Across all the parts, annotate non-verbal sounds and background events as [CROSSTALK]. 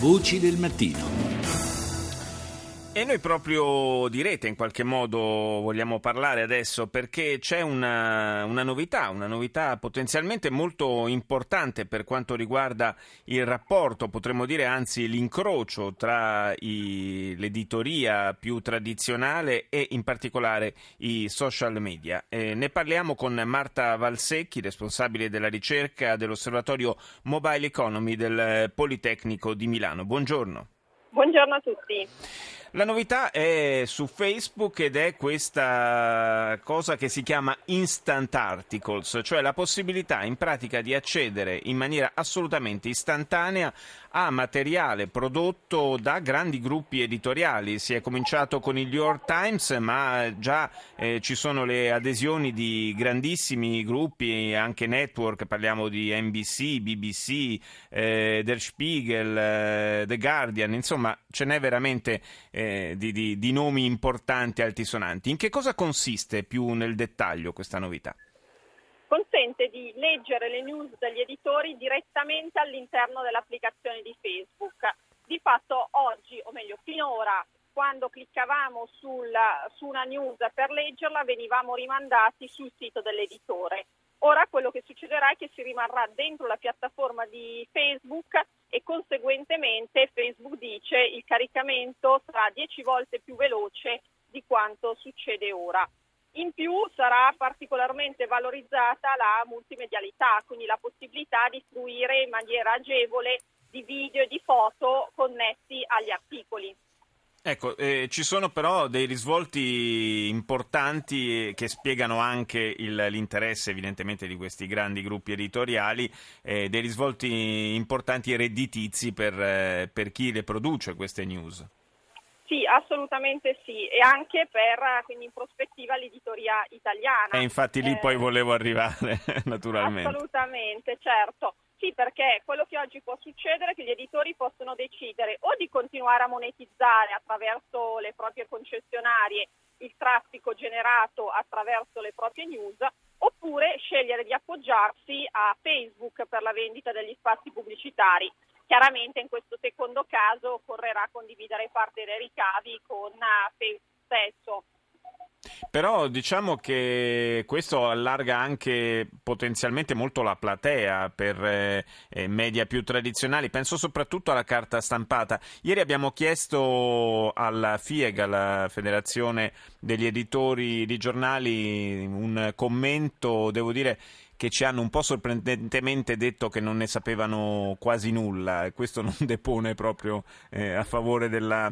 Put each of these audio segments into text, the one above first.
Voci del mattino. E noi proprio di rete in qualche modo vogliamo parlare adesso perché c'è una, una, novità, una novità potenzialmente molto importante per quanto riguarda il rapporto, potremmo dire anzi l'incrocio tra i, l'editoria più tradizionale e in particolare i social media. Eh, ne parliamo con Marta Valsecchi, responsabile della ricerca dell'Osservatorio Mobile Economy del Politecnico di Milano. Buongiorno. Buongiorno a tutti. La novità è su Facebook ed è questa cosa che si chiama Instant Articles, cioè la possibilità in pratica di accedere in maniera assolutamente istantanea a materiale prodotto da grandi gruppi editoriali. Si è cominciato con il New York Times, ma già eh, ci sono le adesioni di grandissimi gruppi, anche network, parliamo di NBC, BBC, eh, Der Spiegel, eh, The Guardian, insomma ce n'è veramente eh, di, di, di nomi importanti, altisonanti. In che cosa consiste più nel dettaglio questa novità? Consente di leggere le news degli editori direttamente all'interno dell'applicazione di Facebook. Di fatto oggi, o meglio finora, quando cliccavamo sul, su una news per leggerla venivamo rimandati sul sito dell'editore. Ora quello che succederà è che si rimarrà dentro la piattaforma di Facebook e conseguentemente Facebook dice il caricamento sarà 10 volte più veloce di quanto succede ora. In più sarà particolarmente valorizzata la multimedialità, quindi la possibilità di fruire in maniera agevole di video e di foto connessi agli articoli. Ecco, eh, ci sono però dei risvolti importanti che spiegano anche il, l'interesse evidentemente di questi grandi gruppi editoriali, eh, dei risvolti importanti e redditizi per, eh, per chi le produce queste news. Sì, assolutamente sì, e anche per quindi in prospettiva l'editoria italiana. E infatti lì eh, poi volevo arrivare, [LAUGHS] naturalmente. Assolutamente, certo. Sì, perché quello che oggi può succedere è che gli editori possono decidere o di continuare a monetizzare attraverso le proprie concessionarie il traffico generato attraverso le proprie news, oppure scegliere di appoggiarsi a Facebook per la vendita degli spazi pubblicitari. Chiaramente in questo secondo caso occorrerà condividere parte dei ricavi con eh, Facebook stesso. Però diciamo che questo allarga anche potenzialmente molto la platea per eh, eh, media più tradizionali, penso soprattutto alla carta stampata. Ieri abbiamo chiesto alla FIEG, alla Federazione degli Editori di Giornali, un commento, devo dire che ci hanno un po' sorprendentemente detto che non ne sapevano quasi nulla e questo [LAUGHS] non depone proprio eh, a favore della,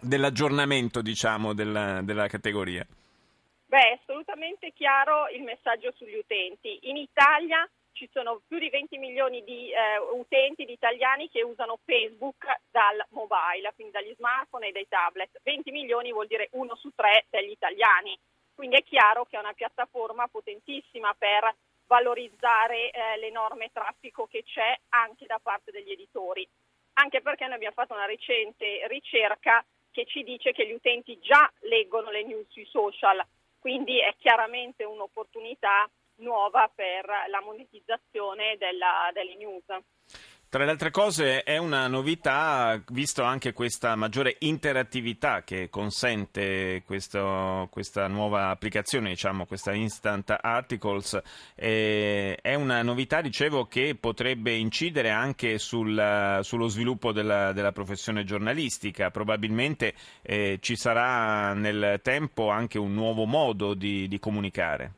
dell'aggiornamento diciamo, della, della categoria. Beh, è assolutamente chiaro il messaggio sugli utenti. In Italia ci sono più di 20 milioni di eh, utenti, di italiani che usano Facebook dal mobile, quindi dagli smartphone e dai tablet. 20 milioni vuol dire uno su tre degli italiani. Quindi è chiaro che è una piattaforma potentissima per valorizzare eh, l'enorme traffico che c'è anche da parte degli editori, anche perché noi abbiamo fatto una recente ricerca che ci dice che gli utenti già leggono le news sui social, quindi è chiaramente un'opportunità nuova per la monetizzazione della, delle news. Tra le altre cose è una novità, visto anche questa maggiore interattività che consente questo, questa nuova applicazione, diciamo, questa Instant Articles, eh, è una novità, dicevo, che potrebbe incidere anche sul, sullo sviluppo della, della, professione giornalistica. Probabilmente eh, ci sarà nel tempo anche un nuovo modo di, di comunicare.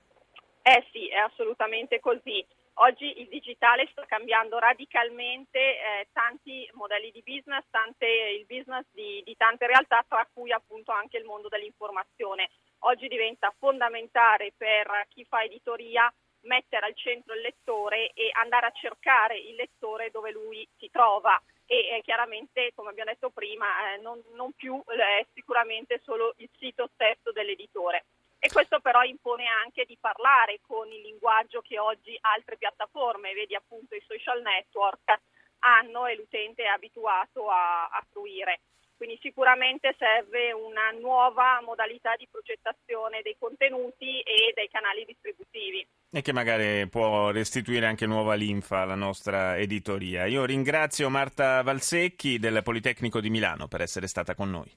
Eh sì, è assolutamente così. Oggi il digitale sta cambiando radicalmente eh, tanti modelli di business, tante, il business di, di, tante realtà, tra cui appunto anche il mondo dell'informazione. Oggi diventa fondamentale per chi fa editoria mettere al centro il lettore e andare a cercare il lettore dove lui si trova e eh, chiaramente, come abbiamo detto prima, eh, non, non, più eh, sicuramente solo il sito stesso dell'editore. E questo però impone anche di parlare con il linguaggio che oggi altre piattaforme, vedi appunto i social network, hanno e l'utente è abituato a, a fruire. quindi sicuramente serve una nuova modalità di progettazione dei contenuti e dei canali distributivi. E che magari può restituire anche nuova linfa alla nostra editoria. Io ringrazio Marta Valsecchi del Politecnico di Milano per essere stata con noi.